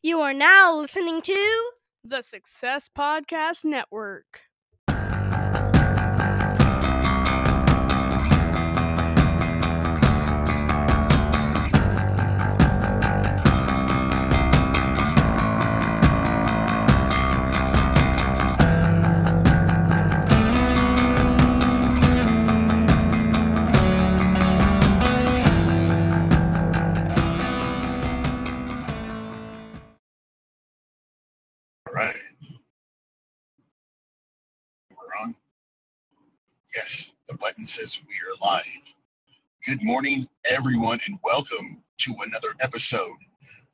You are now listening to the Success Podcast Network. Yes, the button says we are live. Good morning, everyone, and welcome to another episode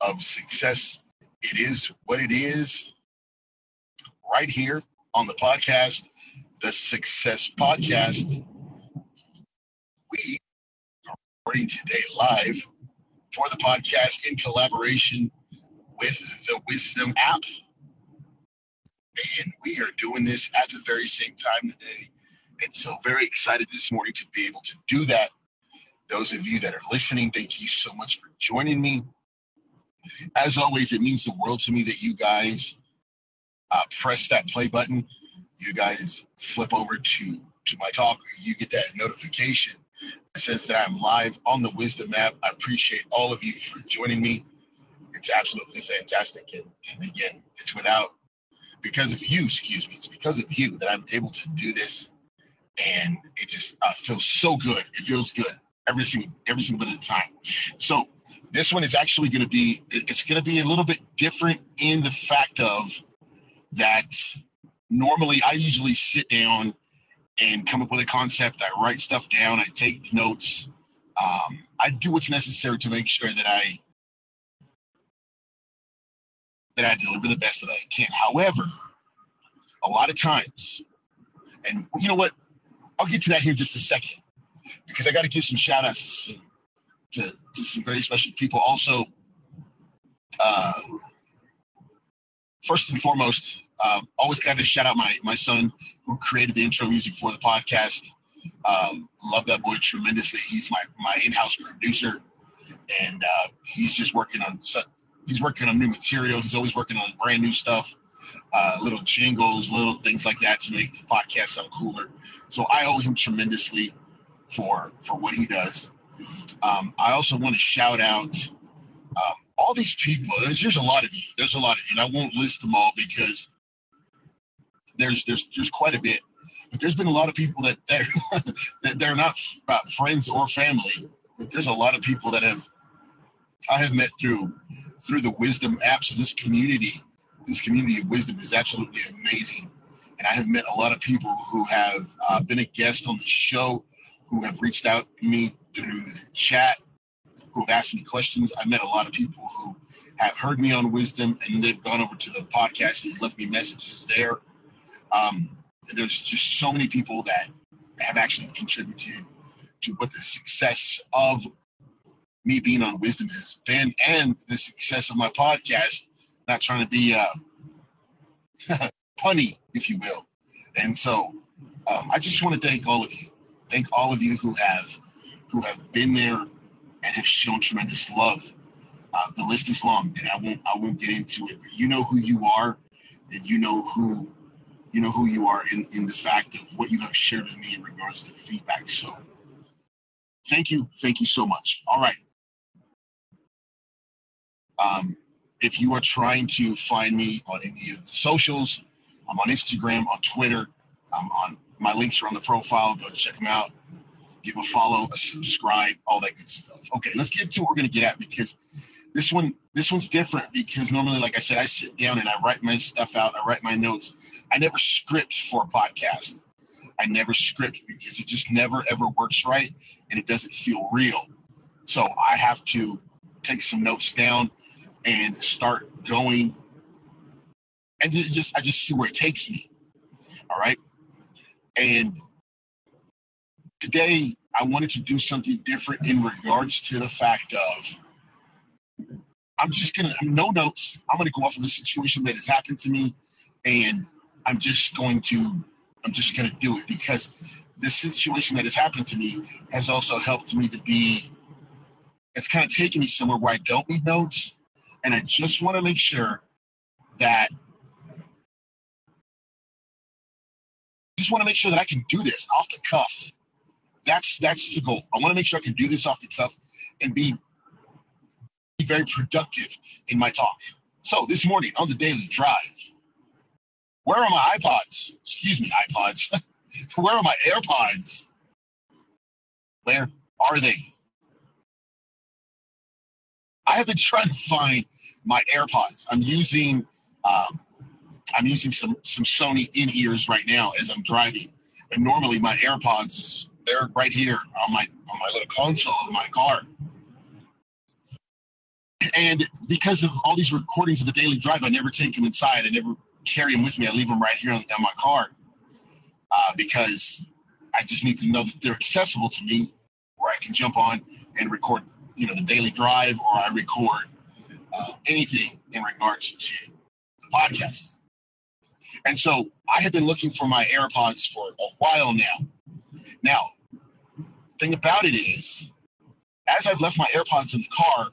of Success. It is what it is, right here on the podcast, the Success Podcast. We are recording today live for the podcast in collaboration with the Wisdom app and we are doing this at the very same time today. And so, very excited this morning to be able to do that. Those of you that are listening, thank you so much for joining me. As always, it means the world to me that you guys uh, press that play button. You guys flip over to to my talk. You get that notification that says that I'm live on the Wisdom app. I appreciate all of you for joining me. It's absolutely fantastic. And, and again, it's without because of you, excuse me, it's because of you that I'm able to do this. And it just uh, feels so good. It feels good every single every single bit of the time. So this one is actually going to be it's going to be a little bit different in the fact of that normally I usually sit down and come up with a concept. I write stuff down. I take notes. Um, I do what's necessary to make sure that I that I deliver the best that I can. However, a lot of times, and you know what? I'll get to that here in just a second because I got to give some shout outs to, to, to, some very special people. Also, uh, first and foremost, uh, always got to shout out my, my son who created the intro music for the podcast. Um, love that boy tremendously. He's my, my in house producer, and uh, he's just working on he's working on new material. He's always working on brand new stuff, uh, little jingles, little things like that to make the podcast sound cooler. So I owe him tremendously for for what he does. Um, I also want to shout out um, all these people. There's, there's a lot of you. There's a lot of you, and I won't list them all because there's there's there's quite a bit. But there's been a lot of people that that, that they're not uh, friends or family. But there's a lot of people that have I have met through through the wisdom apps of this community. This community of wisdom is absolutely amazing. And I have met a lot of people who have uh, been a guest on the show, who have reached out to me through the chat, who have asked me questions. I've met a lot of people who have heard me on wisdom and they've gone over to the podcast and left me messages there. Um, there's just so many people that have actually contributed to what the success of me being on Wisdom has been and the success of my podcast. Not trying to be uh, punny, if you will. And so um, I just want to thank all of you. Thank all of you who have who have been there and have shown tremendous love. Uh, the list is long, and I won't I won't get into it. But you know who you are, and you know who you know who you are in, in the fact of what you have shared with me in regards to feedback. So thank you, thank you so much. All right. Um, if you are trying to find me on any of the socials, I'm on Instagram, on Twitter. I'm on my links are on the profile. Go check them out. Give a follow, a subscribe, all that good stuff. Okay, let's get to what we're gonna get at because this one this one's different because normally, like I said, I sit down and I write my stuff out. I write my notes. I never script for a podcast. I never script because it just never ever works right and it doesn't feel real. So I have to take some notes down and start going and just I just see where it takes me. All right. And today I wanted to do something different in regards to the fact of I'm just gonna no notes. I'm gonna go off of a situation that has happened to me and I'm just going to I'm just gonna do it because the situation that has happened to me has also helped me to be it's kind of taken me somewhere where I don't need notes and I just want to make sure that just want to make sure that I can do this off the cuff. That's that's the goal. I want to make sure I can do this off the cuff and be, be very productive in my talk. So this morning on the daily drive, where are my iPods? Excuse me, iPods. where are my AirPods? Where are they? I have been trying to find my AirPods. I'm using um, I'm using some some Sony in ears right now as I'm driving. And normally my AirPods they're right here on my on my little console of my car. And because of all these recordings of the daily drive, I never take them inside. I never carry them with me. I leave them right here on, on my car uh, because I just need to know that they're accessible to me, where I can jump on and record, you know, the daily drive, or I record anything in regards to the podcast. And so I have been looking for my AirPods for a while now. Now, thing about it is, as I've left my AirPods in the car,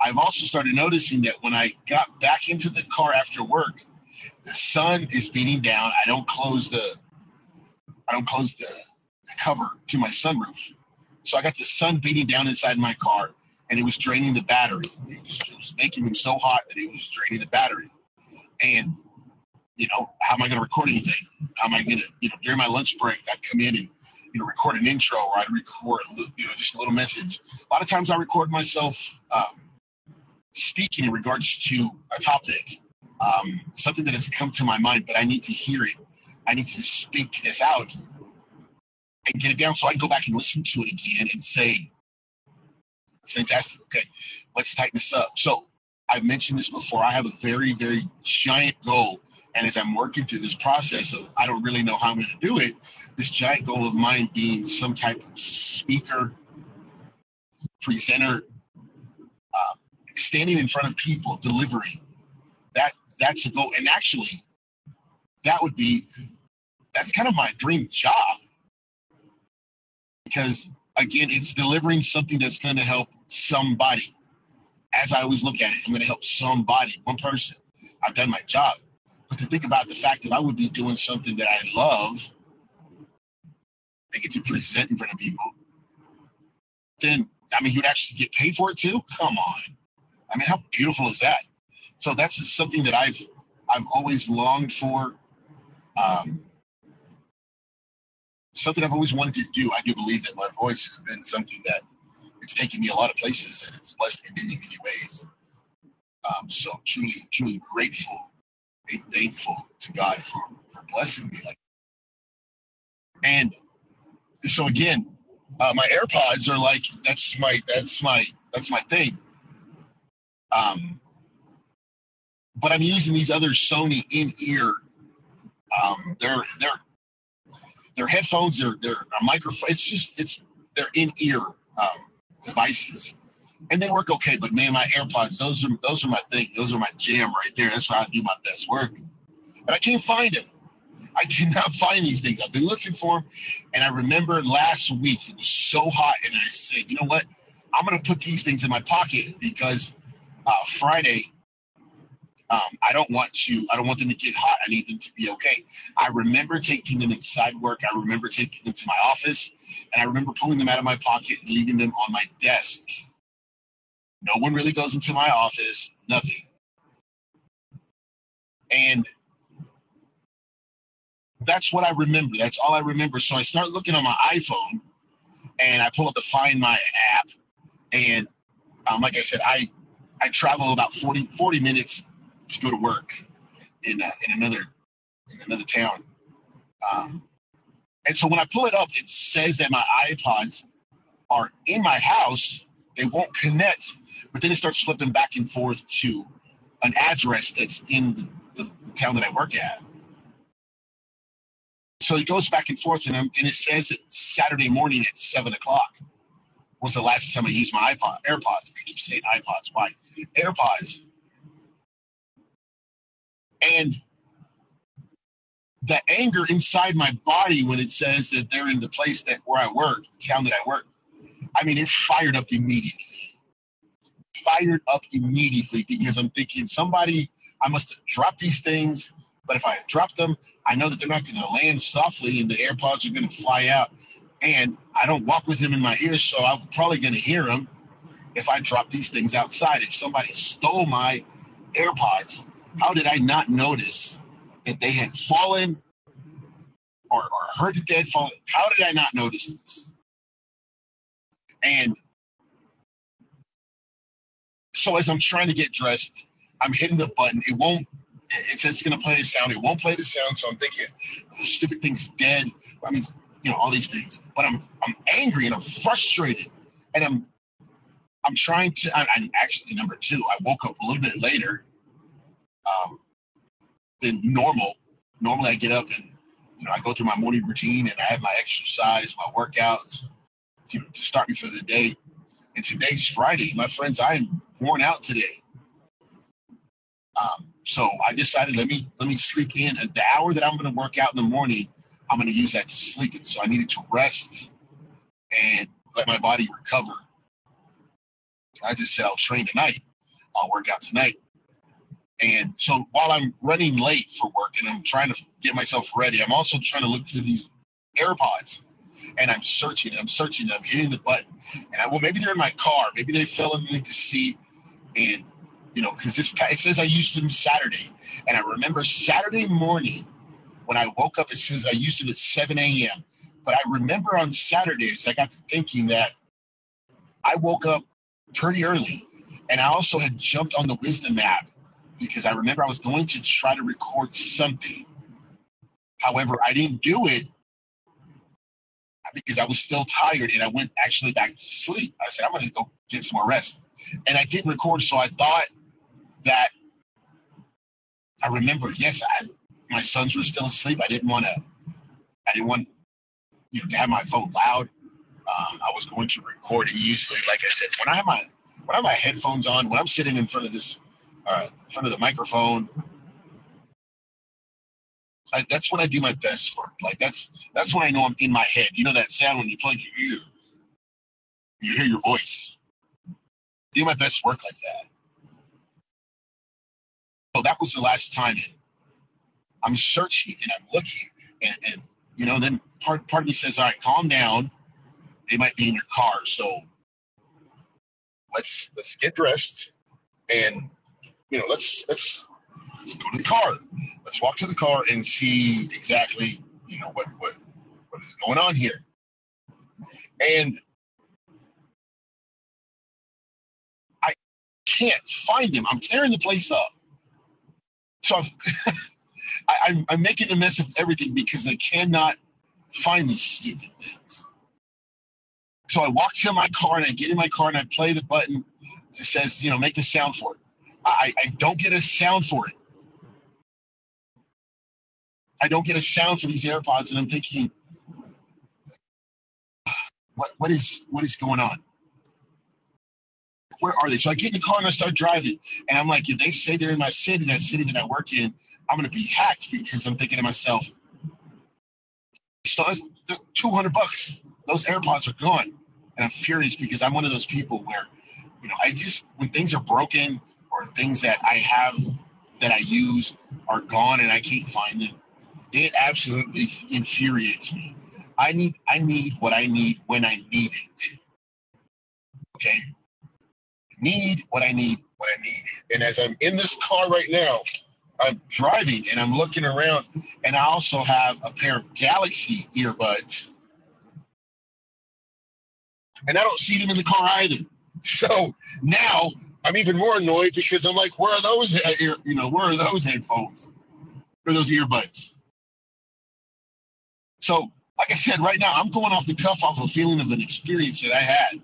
I've also started noticing that when I got back into the car after work, the sun is beating down. I don't close the I don't close the, the cover to my sunroof. So I got the sun beating down inside my car and it was draining the battery. It was, it was making them so hot that it was draining the battery. And you know, how am I going to record anything? How am I going to, you know, during my lunch break, I'd come in and, you know, record an intro or I'd record, you know, just a little message. A lot of times I record myself um, speaking in regards to a topic, um, something that has come to my mind, but I need to hear it. I need to speak this out and get it down so I can go back and listen to it again and say, fantastic. Okay, let's tighten this up. So I've mentioned this before. I have a very, very giant goal and as I'm working through this process of I don't really know how I'm going to do it, this giant goal of mine being some type of speaker, presenter, uh, standing in front of people, delivering. That that's a goal, and actually, that would be that's kind of my dream job because again, it's delivering something that's going to help somebody. As I always look at it, I'm going to help somebody, one person. I've done my job but to think about the fact that I would be doing something that I love, I get to present in front of people, then I mean, you'd actually get paid for it too. Come on, I mean, how beautiful is that? So that's just something that I've I've always longed for. Um, something I've always wanted to do. I do believe that my voice has been something that it's taken me a lot of places and it's blessed me in many, many ways. Um, so truly, truly grateful be thankful to God for, for blessing me like and so again uh, my airpods are like that's my that's my that's my thing um but i'm using these other sony in ear um they're they're they're headphones they're they're a microphone it's just it's they're in ear um devices and they work okay. But man, my AirPods, those are those are my thing. Those are my jam right there. That's where I do my best work. But I can't find them. I cannot find these things. I've been looking for them, and I remember last week it was so hot, and I said, you know what? I'm gonna put these things in my pocket because uh, Friday. Um, I don't want to. I don't want them to get hot. I need them to be okay. I remember taking them inside work. I remember taking them to my office, and I remember pulling them out of my pocket and leaving them on my desk no one really goes into my office, nothing. And that's what I remember. That's all I remember. So I start looking on my iPhone and I pull up the Find My app. And um, like I said, I, I travel about 40, 40 minutes to go to work in, uh, in another in another town. Um, and so when I pull it up, it says that my iPods are in my house. They won't connect but then it starts flipping back and forth to an address that's in the, the, the town that I work at. So it goes back and forth, and, and it says that Saturday morning at seven o'clock was the last time I used my iPod, AirPods. I keep saying iPods. Why? AirPods. And the anger inside my body when it says that they're in the place that where I work, the town that I work, I mean, it fired up immediately fired up immediately because I'm thinking somebody, I must have dropped these things. But if I drop them, I know that they're not going to land softly and the AirPods are going to fly out. And I don't walk with them in my ears, so I'm probably going to hear them if I drop these things outside. If somebody stole my AirPods, how did I not notice that they had fallen or, or heard that they had fallen? How did I not notice this? And so as I'm trying to get dressed, I'm hitting the button. It won't. It says it's going to play the sound. It won't play the sound. So I'm thinking, the stupid thing's dead. I mean, you know, all these things. But I'm I'm angry and I'm frustrated, and I'm I'm trying to. I, I'm actually number two. I woke up a little bit later than normal. Normally, I get up and you know I go through my morning routine and I have my exercise, my workouts to, to start me for the day. And today's Friday, my friends. I'm worn out today. Um, so I decided let me let me sleep in. And the hour that I'm going to work out in the morning, I'm going to use that to sleep in. So I needed to rest and let my body recover. I just said I'll train tonight. I'll work out tonight. And so while I'm running late for work and I'm trying to get myself ready, I'm also trying to look for these AirPods. And I'm searching, I'm searching, I'm hitting the button. And I, well, maybe they're in my car. Maybe they fell underneath the seat. And, you know, because this it says I used them Saturday. And I remember Saturday morning when I woke up, it says I used them at 7 a.m. But I remember on Saturdays, I got thinking that I woke up pretty early. And I also had jumped on the Wisdom app because I remember I was going to try to record something. However, I didn't do it because I was still tired and I went actually back to sleep. I said, I'm going to go get some more rest. And I didn't record, so I thought that I remember, yes, I, my sons were still asleep. I didn't want to, I didn't want you know, to have my phone loud. Um, I was going to record it usually, like I said, when I have my when I have my headphones on, when I'm sitting in front of this, uh, in front of the microphone, I, that's when I do my best work. Like that's that's when I know I'm in my head. You know that sound when you plug your ear, you hear your voice. Do my best work like that. So that was the last time. I'm searching and I'm looking, and, and you know, then part part of me says, "All right, calm down. They might be in your car, so let's let's get dressed, and you know, let's let's let's go to the car. Let's walk to the car and see exactly, you know, what what what is going on here. And I can't find them. I'm tearing the place up. So I've, I, I'm, I'm making a mess of everything because I cannot find these stupid things. So I walk to my car and I get in my car and I play the button that says, you know, make the sound for it. I, I don't get a sound for it. I don't get a sound for these AirPods, and I'm thinking, what what is what is going on? Where are they? So I get in the car and I start driving, and I'm like, if they say they're in my city, that city that I work in, I'm gonna be hacked because I'm thinking to myself, so that's, that's 200 bucks. Those AirPods are gone, and I'm furious because I'm one of those people where, you know, I just when things are broken or things that I have that I use are gone and I can't find them, it absolutely infuriates me. I need I need what I need when I need it. Okay. Need what I need what I need. And as I'm in this car right now, I'm driving and I'm looking around and I also have a pair of Galaxy earbuds. And I don't see them in the car either. So now I'm even more annoyed because I'm like, where are those uh, ear, you know, where are those headphones? Where are those earbuds? So, like I said, right now I'm going off the cuff off a feeling of an experience that I had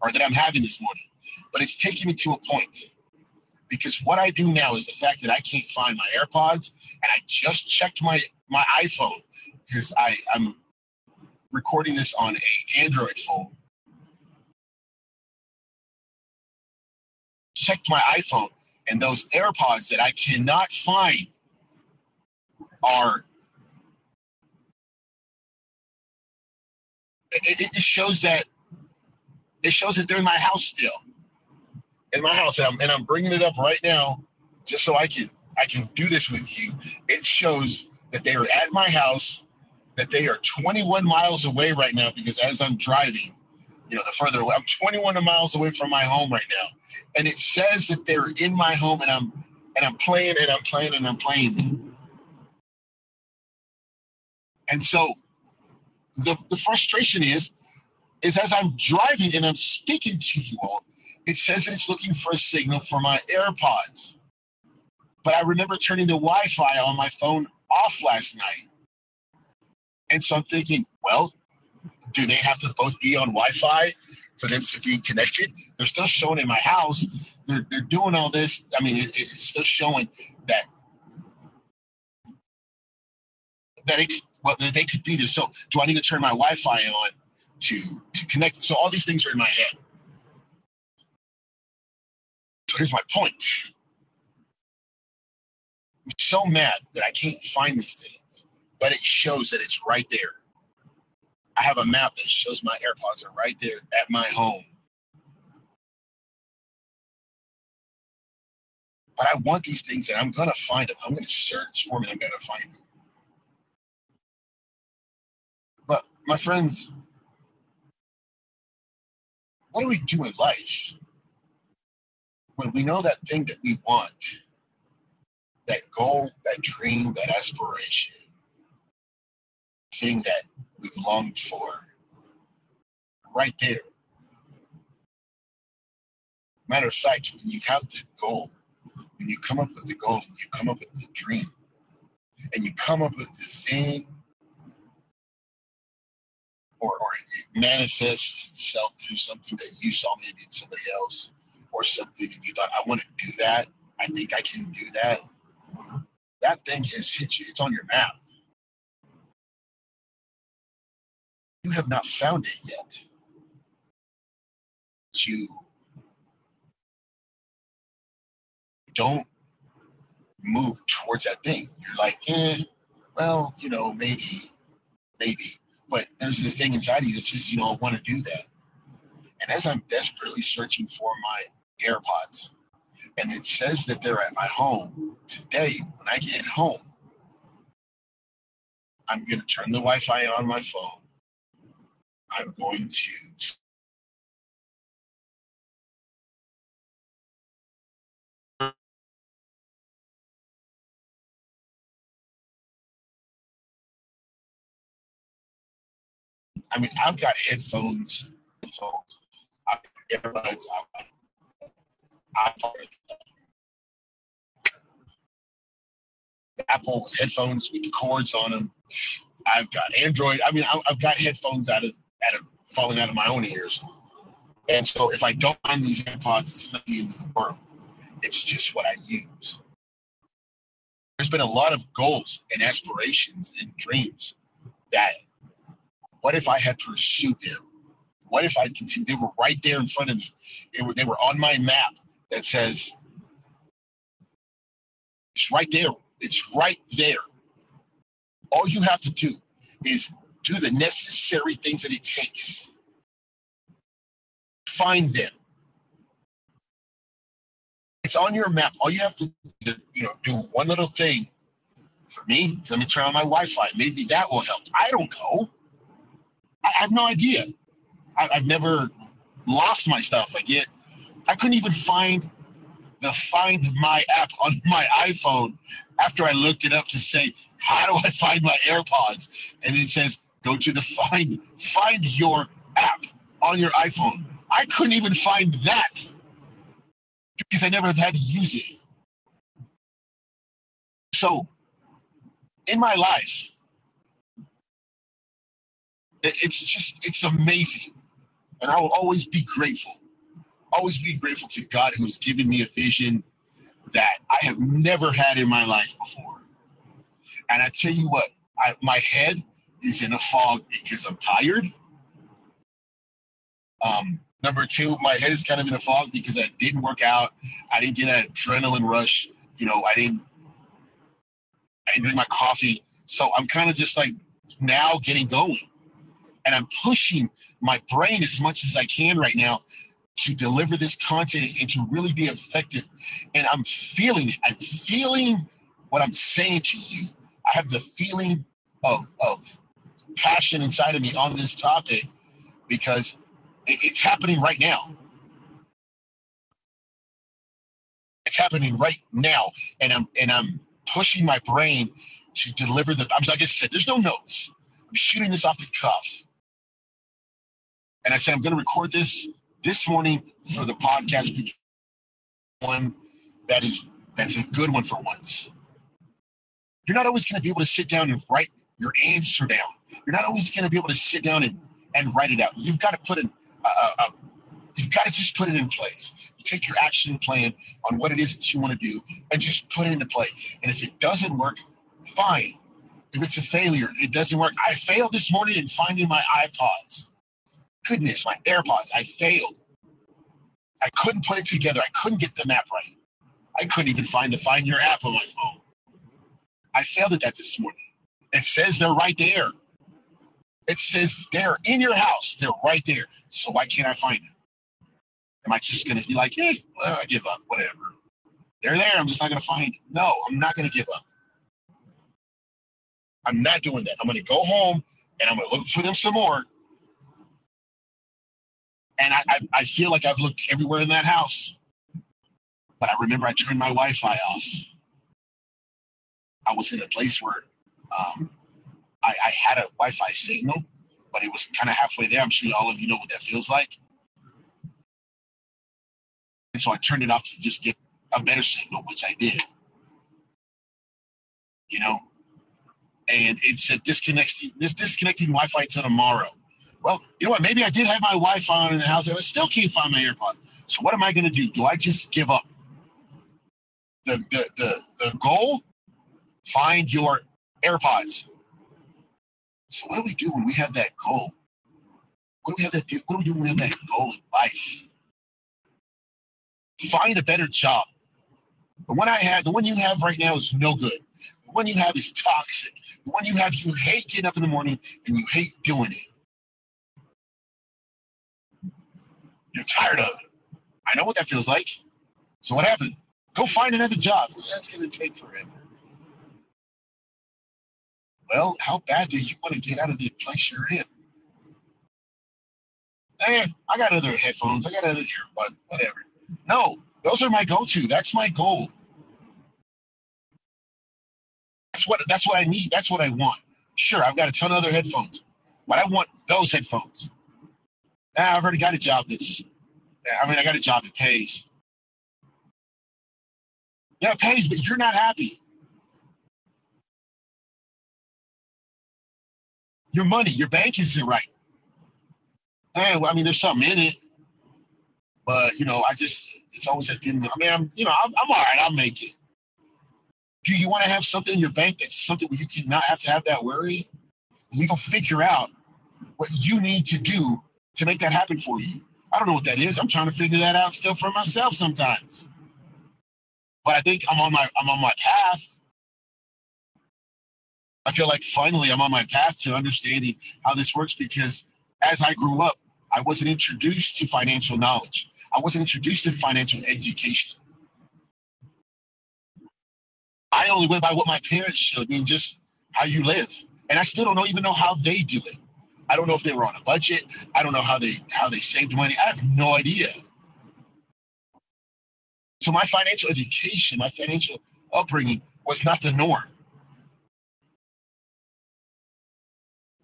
or that I'm having this morning. But it's taking me to a point because what I do now is the fact that I can't find my AirPods and I just checked my my iPhone because I I'm recording this on a Android phone. Checked my iPhone and those AirPods that I cannot find are it, it just shows that it shows that they're in my house still. in my house, and I'm, and I'm bringing it up right now, just so I can I can do this with you. It shows that they are at my house, that they are 21 miles away right now because as I'm driving, you know, the further away, I'm 21 miles away from my home right now, and it says that they're in my home, and I'm and I'm playing and I'm playing and I'm playing. And so the, the frustration is, is as I'm driving and I'm speaking to you all, it says that it's looking for a signal for my AirPods. But I remember turning the Wi Fi on my phone off last night. And so I'm thinking, well, do they have to both be on Wi Fi for them to be connected? They're still showing in my house. They're, they're doing all this. I mean, it, it's still showing that that it, well, that they could be there. So do I need to turn my Wi Fi on to, to connect? So all these things are in my head. So here's my point. I'm so mad that I can't find these things, but it shows that it's right there. I have a map that shows my AirPods are right there at my home. But I want these things and I'm going to find them. I'm going to search for them and I'm going to find them. But my friends, what do we do in life when we know that thing that we want, that goal, that dream, that aspiration, thing that we've longed for, right there? Matter of fact, when you have the goal, when you come up with the goal, when you come up with the dream, and you come up with the thing or, or it manifests itself through something that you saw maybe in somebody else or something and you thought, I want to do that. I think I can do that. That thing has hit you. It's on your map. You have not found it yet. You don't move towards that thing. You're like, eh, well, you know, maybe, maybe. But there's this thing inside you that says, you know, I want to do that. And as I'm desperately searching for my AirPods, and it says that they're at my home, today, when I get home, I'm going to turn the Wi Fi on my phone. I'm going to I mean, I've got headphones, headphones, I've got earbuds, I've got Apple headphones with the cords on them. I've got Android. I mean, I've got headphones out of out of falling out of my own ears. And so, if I don't find these AirPods, it's not the end of the world. It's just what I use. There's been a lot of goals and aspirations and dreams that what if I had pursued them? What if I continued? They were right there in front of me. They were, they were on my map that says, it's right there. It's right there. All you have to do is do the necessary things that it takes. Find them. It's on your map. All you have to do, you know, do one little thing. For me, let me turn on my Wi-Fi. Maybe that will help. I don't know. I have no idea. I, I've never lost my stuff. I get, I couldn't even find the Find My app on my iPhone after I looked it up to say, how do I find my AirPods? And it says, go to the Find Find Your app on your iPhone. I couldn't even find that because I never have had to use it. So, in my life, it's just it's amazing and i will always be grateful always be grateful to god who has given me a vision that i have never had in my life before and i tell you what I, my head is in a fog because i'm tired. Um, number two my head is kind of in a fog because i didn't work out. I didn't get that adrenaline rush you know i didn't i didn't drink my coffee. So i'm kind of just like now getting going. And I'm pushing my brain as much as I can right now to deliver this content and to really be effective. And I'm feeling, I'm feeling what I'm saying to you. I have the feeling of, of passion inside of me on this topic because it's happening right now. It's happening right now, and I'm and I'm pushing my brain to deliver the. I'm like I said, there's no notes. I'm shooting this off the cuff, and I said I'm going to record this this morning for the podcast. One that is that's a good one for once. You're not always going to be able to sit down and write your answer down. You're not always going to be able to sit down and, and write it out. You've got to put in you've got to just put it in place. You take your action plan on what it is that you want to do and just put it into play. And if it doesn't work, fine. If it's a failure, it doesn't work. I failed this morning in finding my iPods. Goodness, my AirPods. I failed. I couldn't put it together. I couldn't get the map right. I couldn't even find the Find Your app on my phone. I failed at that this morning. It says they're right there. It says they're in your house. They're right there. So why can't I find them? Am I just going to be like, hey, well, I give up, whatever. They're there. I'm just not going to find them. No, I'm not going to give up. I'm not doing that. I'm going to go home and I'm going to look for them some more. And I, I, I feel like I've looked everywhere in that house. But I remember I turned my Wi Fi off. I was in a place where um, I, I had a Wi Fi signal, but it was kind of halfway there. I'm sure all of you know what that feels like. And so I turned it off to just get a better signal, which I did. You know, and it said disconnecting this disconnecting Wi-Fi till tomorrow. Well, you know what? Maybe I did have my Wi-Fi on in the house, and I still can't find my AirPods. So what am I going to do? Do I just give up? The the the the goal: find your AirPods. So what do we do when we have that goal? What do we have that do? What do we do when we have that goal in life? Find a better job. The one I had, the one you have right now is no good. The one you have is toxic. The one you have, you hate getting up in the morning and you hate doing it. You're tired of it. I know what that feels like. So what happened? Go find another job. That's going to take forever. Well, how bad do you want to get out of the place you're in? Hey, I got other headphones. I got other earbuds, whatever. No, those are my go-to. That's my goal. That's what that's what I need. That's what I want. Sure, I've got a ton of other headphones, but I want those headphones. Now, I've already got a job that's. I mean, I got a job that pays. Yeah, it pays, but you're not happy. Your money, your bank isn't right. Eh, and I mean, there's something in it, but you know, I just it's always at the end. I mean, I'm you know, I'm, I'm all right. I'll make it. Do you want to have something in your bank that's something where you can not have to have that worry? We can figure out what you need to do to make that happen for you. I don't know what that is. I'm trying to figure that out still for myself sometimes. But I think I'm on my I'm on my path. I feel like finally I'm on my path to understanding how this works because as I grew up, I wasn't introduced to financial knowledge. I wasn't introduced to financial education. I only went by what my parents showed me, just how you live. And I still don't even know how they do it. I don't know if they were on a budget. I don't know how they how they saved money. I have no idea. So my financial education, my financial upbringing was not the norm.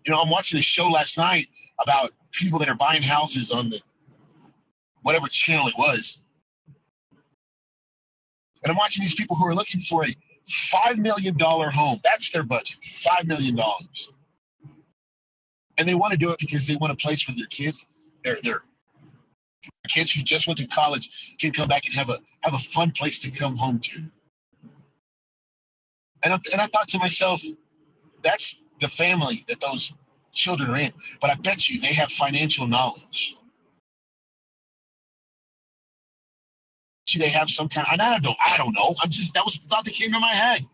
You know, I'm watching a show last night about people that are buying houses on the whatever channel it was. And I'm watching these people who are looking for a $5 million home. That's their budget, $5 million. And they want to do it because they want a place where their kids, their, their kids who just went to college can come back and have a, have a fun place to come home to. And I, and I thought to myself, that's the family that those children are in. But I bet you they have financial knowledge. Do they have some kind? Of, I don't. I don't know. I'm just that was the thought that came to my head.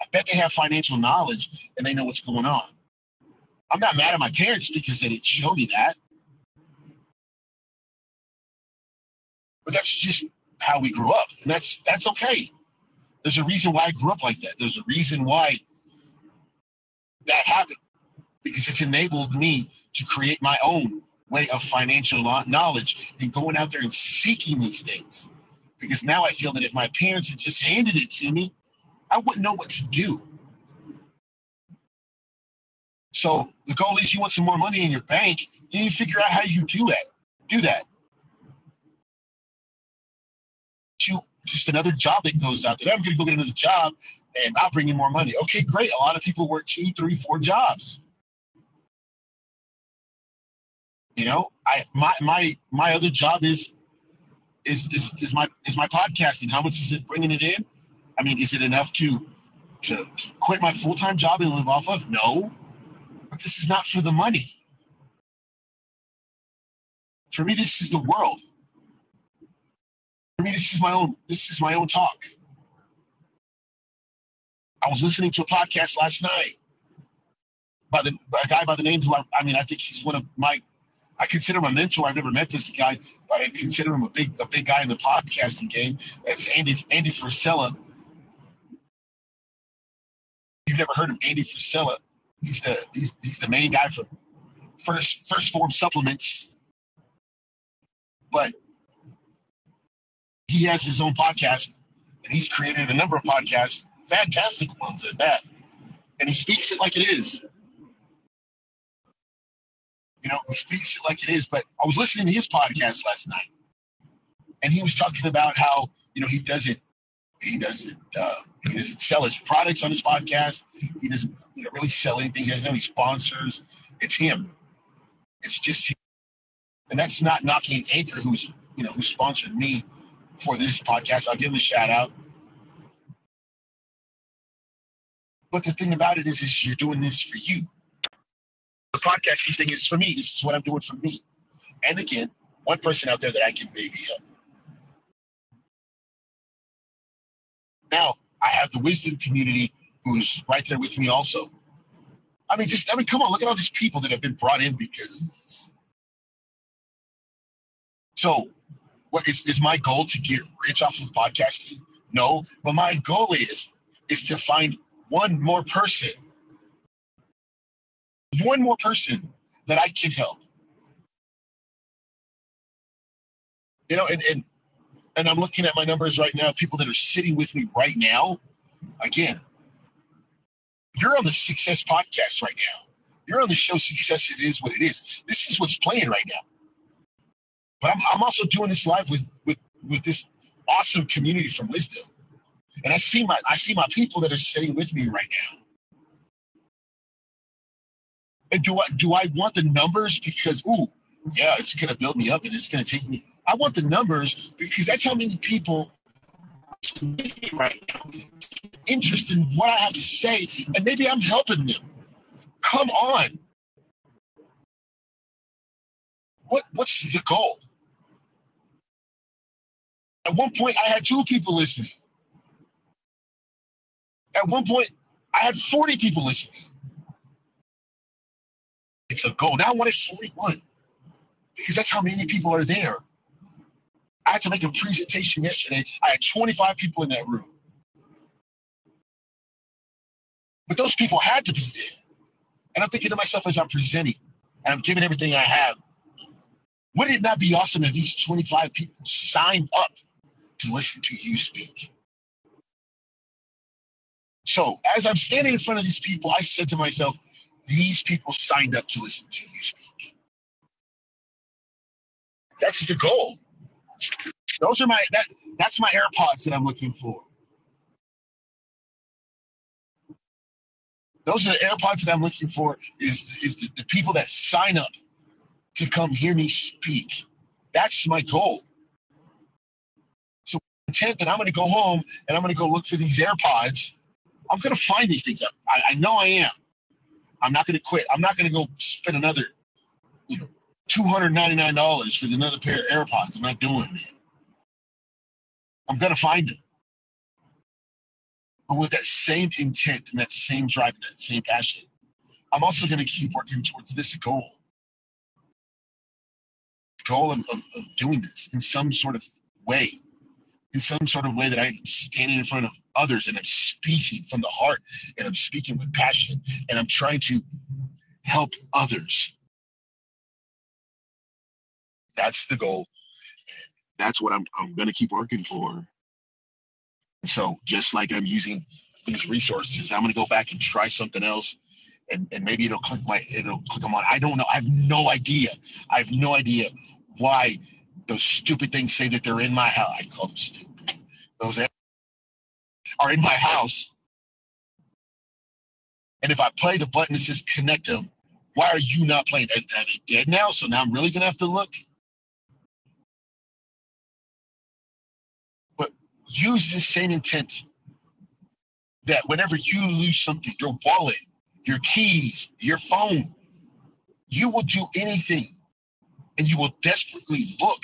I bet they have financial knowledge and they know what's going on. I'm not mad at my parents because they didn't show me that. But that's just how we grew up, and that's that's okay. There's a reason why I grew up like that. There's a reason why that happened because it's enabled me to create my own way of financial knowledge and going out there and seeking these things. Because now I feel that if my parents had just handed it to me, I wouldn't know what to do. So the goal is you want some more money in your bank, and you figure out how you do that. Do that. To just another job that goes out there. I'm going to go get another job, and I'll bring in more money. Okay, great. A lot of people work two, three, four jobs. You know, I my my my other job is is is, is my is my podcasting. How much is it bringing it in? I mean, is it enough to to, to quit my full time job and live off of? No, but this is not for the money. For me, this is the world. For me, this is my own. This is my own talk. I was listening to a podcast last night by the by a guy by the name who I, I mean I think he's one of my I consider him a mentor. I've never met this guy, but I consider him a big a big guy in the podcasting game. That's Andy Andy Frisella. You've never heard of Andy Frisella? He's the he's, he's the main guy for first first form supplements, but he has his own podcast, and he's created a number of podcasts, fantastic ones at that, and he speaks it like it is. You know, he speaks it like it is. But I was listening to his podcast last night, and he was talking about how you know he doesn't he doesn't uh, he doesn't sell his products on his podcast. He doesn't you know, really sell anything. He doesn't have any sponsors. It's him. It's just him. And that's not knocking Anchor, who's you know who sponsored me for this podcast. I'll give him a shout out. But the thing about it is, is you're doing this for you the podcasting thing is for me. This is what I'm doing for me. And again, one person out there that I can maybe help. Now, I have the wisdom community who's right there with me also. I mean, just, I mean, come on, look at all these people that have been brought in because. So, what is, is my goal to get rich off of podcasting? No, but my goal is, is to find one more person one more person that I can help. You know, and, and and I'm looking at my numbers right now, people that are sitting with me right now. Again, you're on the Success Podcast right now. You're on the show Success It Is What It Is. This is what's playing right now. But I'm, I'm also doing this live with, with, with this awesome community from Wisdom. And I see my I see my people that are sitting with me right now. And do I do I want the numbers because ooh, yeah, it's gonna build me up and it's gonna take me. I want the numbers because that's how many people right now interested in what I have to say, and maybe I'm helping them. Come on. What what's the goal? At one point I had two people listening. At one point I had 40 people listening. It's a goal. Now I wanted 41 because that's how many people are there. I had to make a presentation yesterday. I had 25 people in that room. But those people had to be there. And I'm thinking to myself as I'm presenting and I'm giving everything I have, would it not be awesome if these 25 people signed up to listen to you speak? So as I'm standing in front of these people, I said to myself, these people signed up to listen to you speak. That's the goal. Those are my that that's my AirPods that I'm looking for. Those are the AirPods that I'm looking for is is the, the people that sign up to come hear me speak. That's my goal. So intent that I'm gonna go home and I'm gonna go look for these AirPods. I'm gonna find these things. I, I know I am. I'm not going to quit. I'm not going to go spend another, you know, two hundred ninety nine dollars for another pair of AirPods. I'm not doing it. I'm going to find them. But with that same intent and that same drive and that same passion, I'm also going to keep working towards this goal. goal of, of, of doing this in some sort of way, in some sort of way that I'm standing in front of others and I'm speaking from the heart and I'm speaking with passion and I'm trying to help others. That's the goal. That's what I'm, I'm going to keep working for. So just like I'm using these resources, I'm going to go back and try something else. And, and maybe it'll click my it'll click them on. I don't know. I have no idea. I have no idea why those stupid things say that they're in my house. I call them stupid. Those are in my house. And if I play the button that says connect them, why are you not playing? Are, they dead now? So now I'm really gonna have to look. But use the same intent that whenever you lose something, your wallet, your keys, your phone, you will do anything and you will desperately look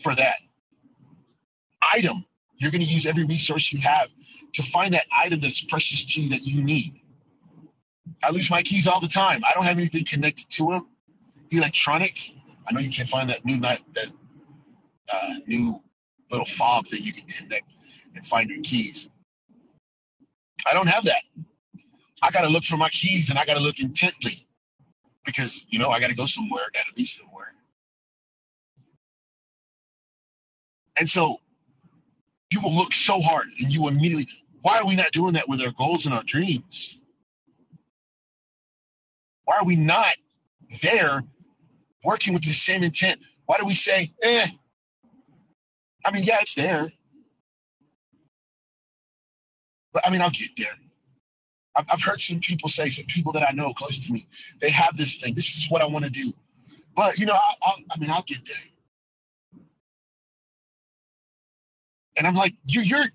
for that item. You're going to use every resource you have to find that item that's precious to you that you need. I lose my keys all the time. I don't have anything connected to them. Electronic. I know you can find that new that uh, new little fob that you can connect and find your keys. I don't have that. I got to look for my keys and I got to look intently because you know I got to go somewhere. Got to be somewhere. And so you will look so hard and you immediately, why are we not doing that with our goals and our dreams? Why are we not there working with the same intent? Why do we say, eh? I mean, yeah, it's there. But I mean, I'll get there. I've, I've heard some people say, some people that I know close to me, they have this thing. This is what I want to do. But, you know, I, I, I mean, I'll get there. And I'm like, you're, you're,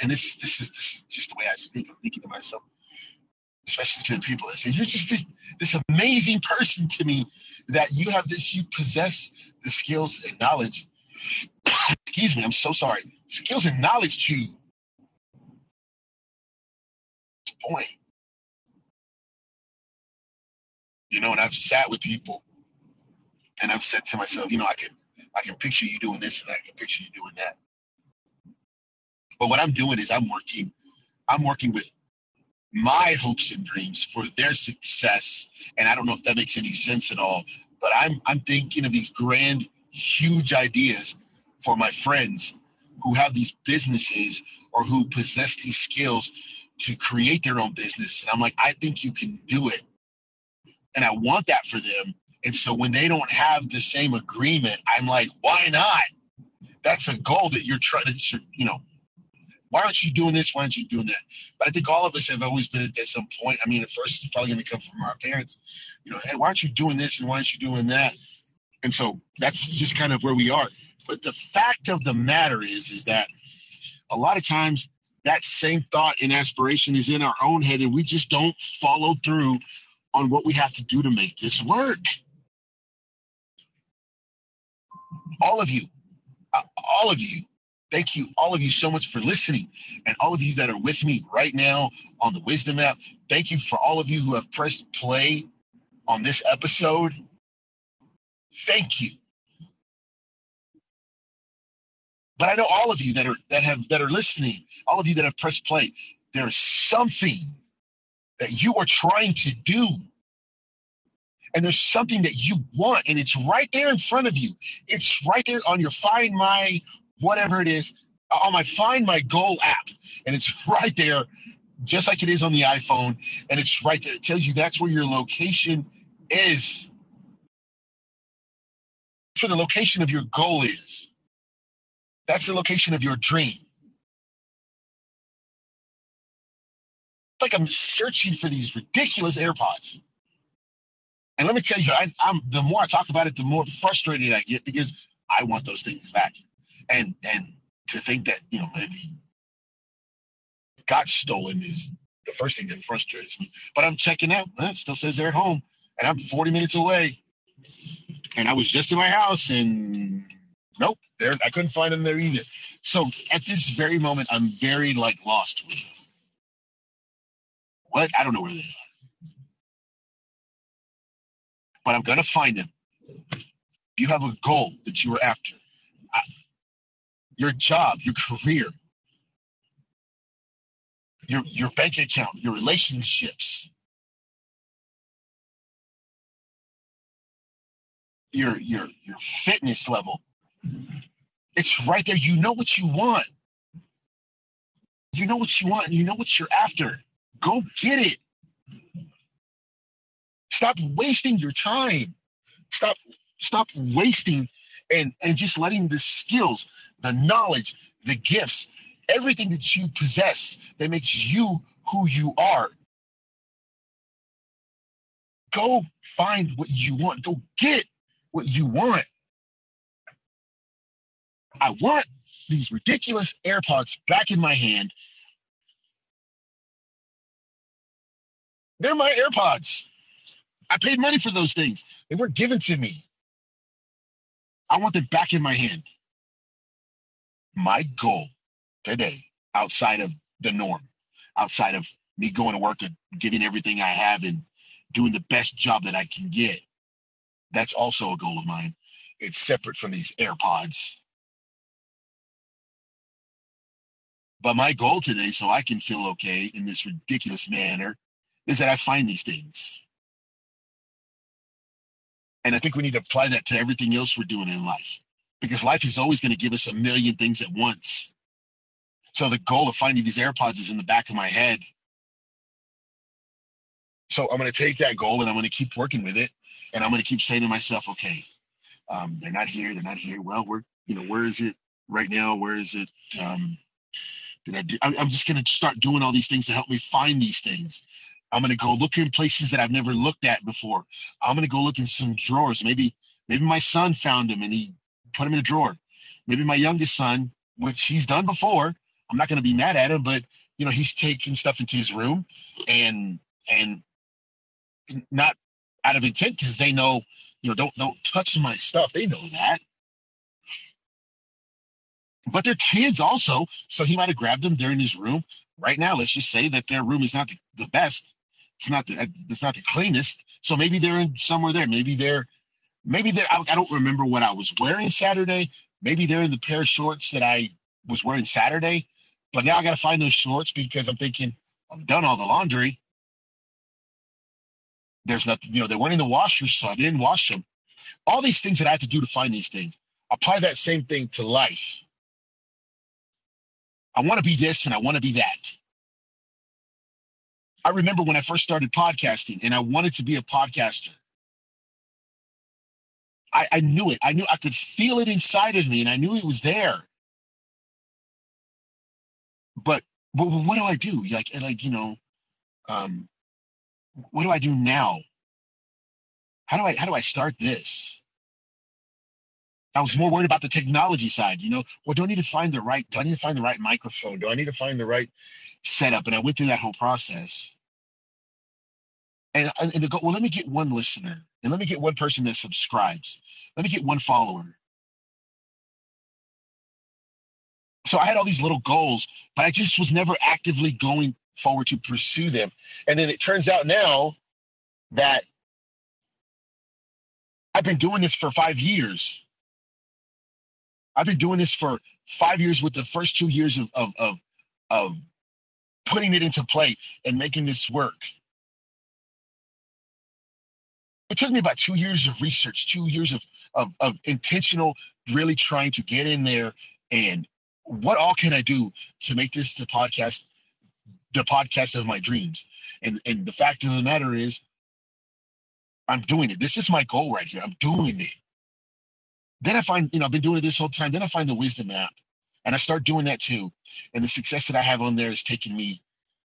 and this, this is, this is just the way I speak. I'm thinking to myself, especially to the people that say, you're just this, this amazing person to me that you have this, you possess the skills and knowledge. Excuse me, I'm so sorry. Skills and knowledge to point. You know, and I've sat with people and I've said to myself, you know, I can I can picture you doing this and I can picture you doing that. But what I'm doing is I'm working, I'm working with my hopes and dreams for their success. And I don't know if that makes any sense at all, but I'm I'm thinking of these grand, huge ideas for my friends who have these businesses or who possess these skills to create their own business. And I'm like, I think you can do it. And I want that for them. And so when they don't have the same agreement, I'm like, why not? That's a goal that you're trying to, you know, why aren't you doing this? Why aren't you doing that? But I think all of us have always been at some point. I mean, at first it's probably going to come from our parents. You know, hey, why aren't you doing this and why aren't you doing that? And so that's just kind of where we are. But the fact of the matter is, is that a lot of times that same thought and aspiration is in our own head, and we just don't follow through on what we have to do to make this work. All of you, uh, all of you, thank you, all of you, so much for listening. And all of you that are with me right now on the Wisdom app, thank you for all of you who have pressed play on this episode. Thank you. But I know all of you that are that have that are listening, all of you that have pressed play, there's something that you are trying to do. And there's something that you want, and it's right there in front of you. It's right there on your Find My whatever it is, um, on my Find My Goal app. And it's right there, just like it is on the iPhone. And it's right there. It tells you that's where your location is. For the location of your goal is. That's the location of your dream. It's like I'm searching for these ridiculous AirPods. And let me tell you, I, am the more I talk about it, the more frustrated I get because I want those things back. And and to think that you know maybe got stolen is the first thing that frustrates me. But I'm checking out. It still says they're at home, and I'm 40 minutes away. And I was just in my house, and nope, there I couldn't find them there either. So at this very moment, I'm very like lost with them. What? I don't know where they are. But I'm gonna find them. You have a goal that you are after. Your job, your career, your your bank account, your relationships, your your your fitness level. It's right there. You know what you want. You know what you want and you know what you're after. Go get it. Stop wasting your time. Stop stop wasting and and just letting the skills, the knowledge, the gifts, everything that you possess that makes you who you are. Go find what you want. Go get what you want. I want these ridiculous AirPods back in my hand. They're my AirPods. I paid money for those things. They weren't given to me. I want them back in my hand. My goal today, outside of the norm, outside of me going to work and giving everything I have and doing the best job that I can get, that's also a goal of mine. It's separate from these AirPods. But my goal today, so I can feel okay in this ridiculous manner, is that I find these things. And I think we need to apply that to everything else we're doing in life because life is always going to give us a million things at once. So the goal of finding these AirPods is in the back of my head. So I'm going to take that goal and I'm going to keep working with it. And I'm going to keep saying to myself, okay, um, they're not here. They're not here. Well, we're, you know, where is it right now? Where is it? Um, did I do, I'm just going to start doing all these things to help me find these things. I'm to go look in places that I've never looked at before. I'm to go look in some drawers. Maybe, maybe my son found them and he put them in a drawer. Maybe my youngest son, which he's done before. I'm not to be mad at him, but you know, he's taking stuff into his room and and not out of intent because they know, you know, don't don't touch my stuff. They know that. But they're kids also, so he might have grabbed them. They're in his room right now. Let's just say that their room is not the best. It's not the uh, it's not the cleanest. So maybe they're in somewhere there. Maybe they're maybe they're I, I don't remember what I was wearing Saturday. Maybe they're in the pair of shorts that I was wearing Saturday. But now I got to find those shorts because I'm thinking I've done all the laundry. There's nothing, you know, they went in the washer, so I didn't wash them. All these things that I have to do to find these things. Apply that same thing to life. I want to be this and I want to be that. I remember when I first started podcasting and I wanted to be a podcaster. I, I knew it. I knew I could feel it inside of me and I knew it was there. But, but what do I do? Like, like, you know, um, what do I do now? How do I, how do I start this? I was more worried about the technology side, you know. Well, do I need to find the right? Do I need to find the right microphone? Do I need to find the right setup? And I went through that whole process. And and to go, well, let me get one listener, and let me get one person that subscribes. Let me get one follower. So I had all these little goals, but I just was never actively going forward to pursue them. And then it turns out now that I've been doing this for five years. I've been doing this for five years with the first two years of of of, of putting it into play and making this work. It took me about two years of research, two years of, of, of intentional, really trying to get in there and what all can I do to make this the podcast, the podcast of my dreams? And and the fact of the matter is, I'm doing it. This is my goal right here. I'm doing it. Then I find, you know, I've been doing it this whole time. Then I find the wisdom app, and I start doing that too. And the success that I have on there is taking me.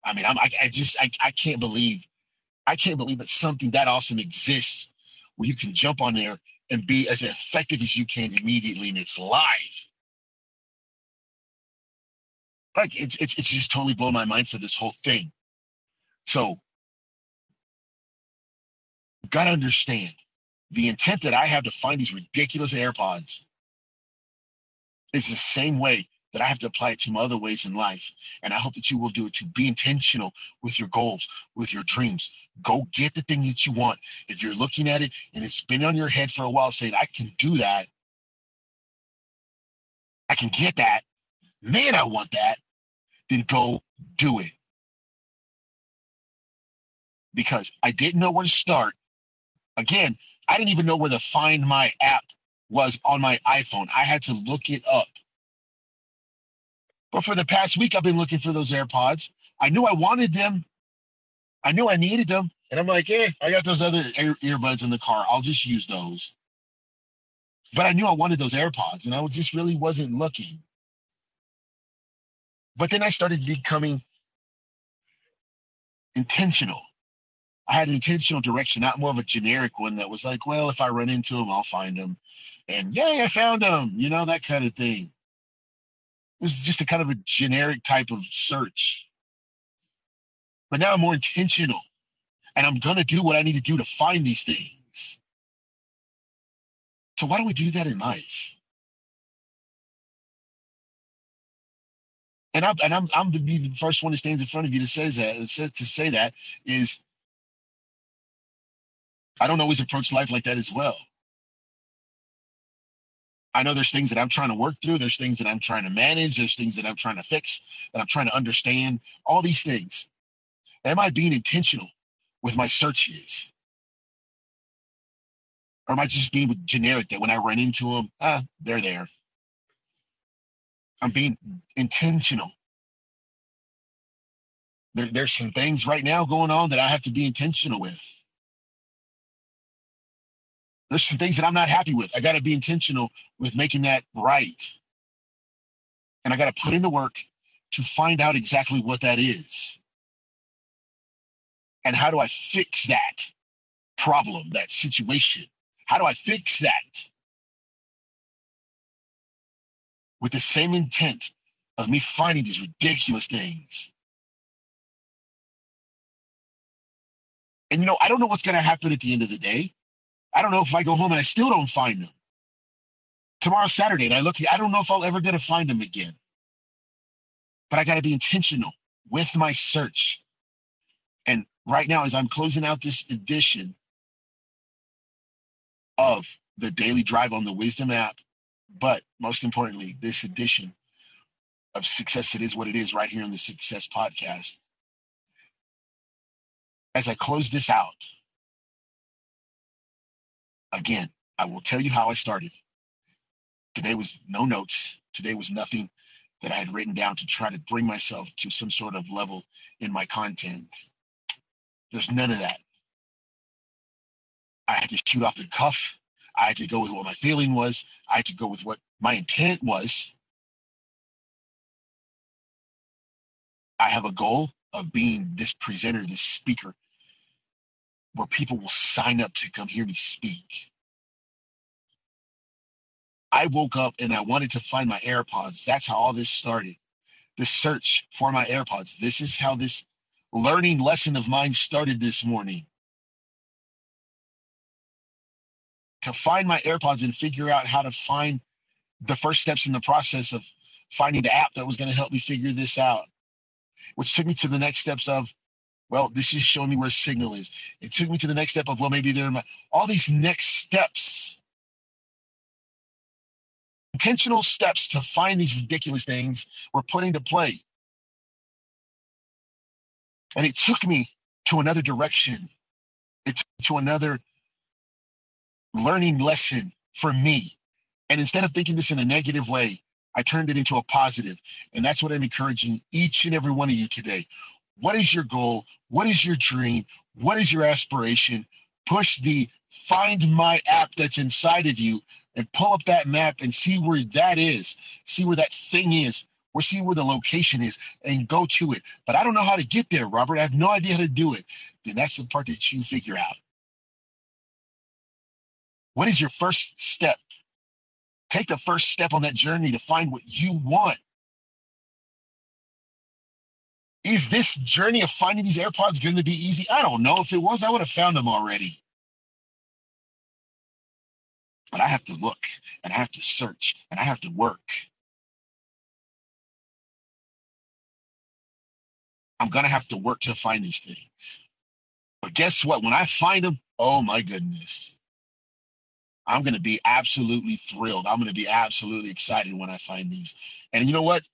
I mean, I'm, I, I just, I, I can't believe, I can't believe that something that awesome exists where you can jump on there and be as effective as you can immediately, and it's live. Like it's, it's, it's just totally blown my mind for this whole thing. So, gotta understand the intent that I have to find these ridiculous AirPods is the same way that I have to apply it to my other ways in life. And I hope that you will do it to be intentional with your goals, with your dreams. Go get the thing that you want. If you're looking at it and it's been on your head for a while saying, I can do that, I can get that, man, I want that, then go do it. Because I didn't know where to start. Again, I didn't even know where to Find My app was on my iPhone. I had to look it up. But for the past week, I've been looking for those AirPods. I knew I wanted them. I knew I needed them. And I'm like, eh, I got those other ear- earbuds in the car. I'll just use those. But I knew I wanted those AirPods and I just really wasn't looking. But then I started becoming intentional. I had an intentional direction, not more of a generic one that was like, well, if I run into them, I'll find them. And yay, I found them, you know, that kind of thing. It was just a kind of a generic type of search. But now I'm more intentional and I'm going to do what I need to do to find these things. So why don't we do that in life? And I'm and I'm I'm the, the first one that stands in front of you to says that to say that is I don't always approach life like that as well. I know there's things that I'm trying to work through. There's things that I'm trying to manage. There's things that I'm trying to fix, that I'm trying to understand. All these things. Am I being intentional with my searches? Or am I just being generic that when I run into them, ah, they're there? I'm being intentional. There, there's some things right now going on that I have to be intentional with. There's some things that I'm not happy with. I got to be intentional with making that right. And I got to put in the work to find out exactly what that is. And how do I fix that problem, that situation? How do I fix that? With the same intent of me finding these ridiculous things. And you know, I don't know what's going to happen at the end of the day. I don't know if I go home and I still don't find them. Tomorrow's Saturday and I look, I don't know if I'll ever get to find them again. But I got to be intentional with my search. And right now, as I'm closing out this edition of the Daily Drive on the Wisdom app, but most importantly, this edition of Success It Is What It Is right here on the Success Podcast. As I close this out, again, I will tell you how I started. Today was no notes. Today was nothing that I had written down to try to bring myself to some sort of level in my content. There's none of that. I had to shoot off the cuff. I had to go with what my feeling was. I had to go with what my intent was. I have a goal of being this presenter, this speaker, where people will sign up to come hear me speak. I woke up and I wanted to find my AirPods. That's how all this started. The search for my AirPods. This is how this learning lesson of mine started this morning. To find my AirPods and figure out how to find the first steps in the process of finding the app that was going to help me figure this out, which took me to the next steps of, well, this is showing me where signal is. It took me to the next step of, well, maybe there are all these next steps intentional steps to find these ridiculous things were put into play. And it took me to another direction. It took to another learning lesson for me. And instead of thinking this in a negative way, I turned it into a positive. And that's what I'm encouraging each and every one of you today. What is your goal? What is your dream? What is your aspiration? Push the find my app that's inside of you and pull up that map and see where that is, see where that thing is, or see where the location is and go to it. But I don't know how to get there, Robert. I have no idea how to do it. Then that's the part that you figure out. What is your first step? Take the first step on that journey to find what you want. Is this journey of finding these AirPods going to be easy? I don't know. If it was, I would have found them already. But I have to look and I have to search and I have to work. I'm going to have to work to find these things. But guess what? When I find them, oh my goodness. I'm going to be absolutely thrilled. I'm going to be absolutely excited when I find these. And you know what?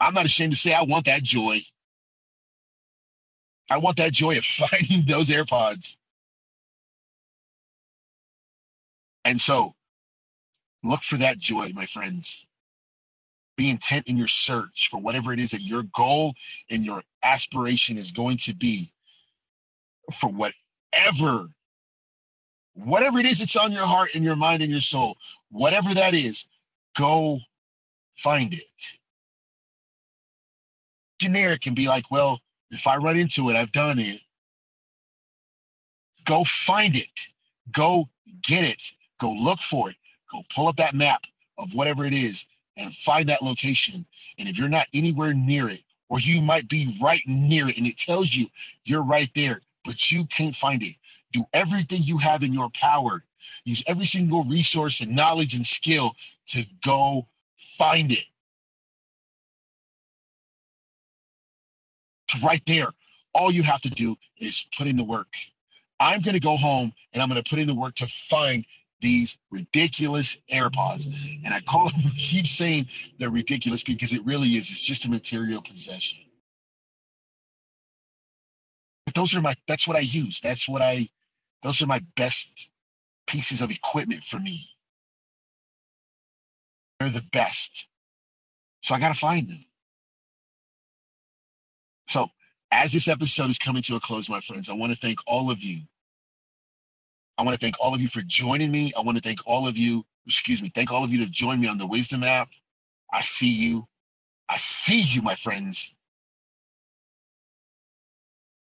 I'm not ashamed to say I want that joy. I want that joy of finding those AirPods. And so look for that joy, my friends. Be intent in your search for whatever it is that your goal and your aspiration is going to be for whatever whatever it is that's on your heart and your mind and your soul, whatever that is, go find it. Generic can be like, well, if I run into it, I've done it. Go find it. Go get it. Go look for it. Go pull up that map of whatever it is and find that location. And if you're not anywhere near it, or you might be right near it and it tells you you're right there, but you can't find it, do everything you have in your power. Use every single resource and knowledge and skill to go find it. Right there. All you have to do is put in the work. I'm going to go home and I'm going to put in the work to find these ridiculous AirPods. And I call them, keep saying they're ridiculous because it really is. It's just a material possession. But those are my, that's what I use. That's what I, those are my best pieces of equipment for me. They're the best. So I got to find them. So as this episode is coming to a close, my friends, I want to thank all of you I want to thank all of you for joining me. I want to thank all of you, excuse me, thank all of you to join me on the Wisdom app. I see you. I see you, my friends.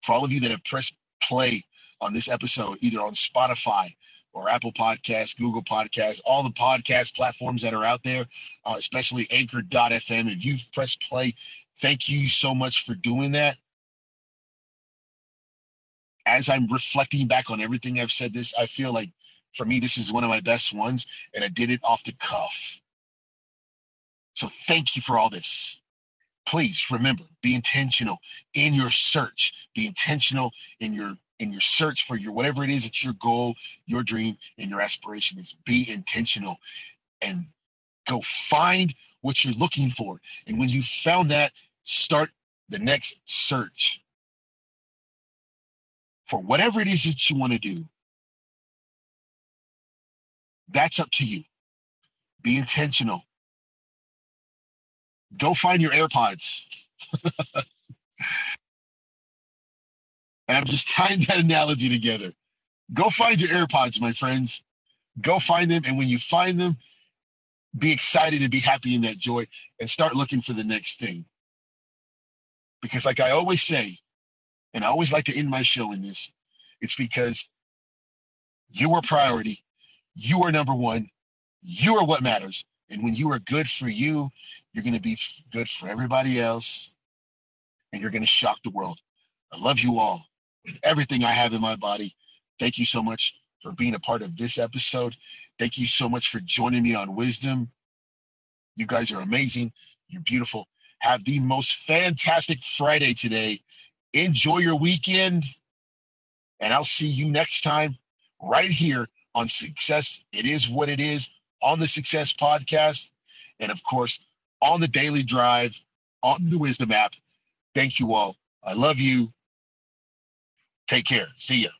For all of you that have pressed play on this episode, either on Spotify or Apple Podcasts, Google Podcasts, all the podcast platforms that are out there, uh, especially Anchor.fm. If you've pressed play, thank you so much for doing that as I'm reflecting back on everything I've said this, I feel like for me, this is one of my best ones, and I did it off the cuff. So thank you for all this. Please remember, be intentional in your search. Be intentional in your in your search for your whatever it is that's your goal, your dream, and your aspiration is. Be intentional and go find what you're looking for. And when you found that, start the next search for whatever it is that you want to do, that's up to you. Be intentional. Go find your AirPods. and I'm just tying that analogy together. Go find your AirPods, my friends. Go find them. And when you find them, be excited and be happy in that joy and start looking for the next thing. Because, like I always say, and I always like to end my show in this, it's because you are priority. You are number one. You are what matters. And when you are good for you, you're going to be good for everybody else. And you're going to shock the world. I love you all with everything I have in my body. Thank you so much for being a part of this episode. Thank you so much for joining me on Wisdom. You guys are amazing. You're beautiful. Have the most fantastic Friday today. Enjoy your weekend. And I'll see you next time right here on Success. It is what it is on the Success Podcast. And of course, on the Daily Drive, on the Wisdom app. Thank you all. I love you. Take care. See ya.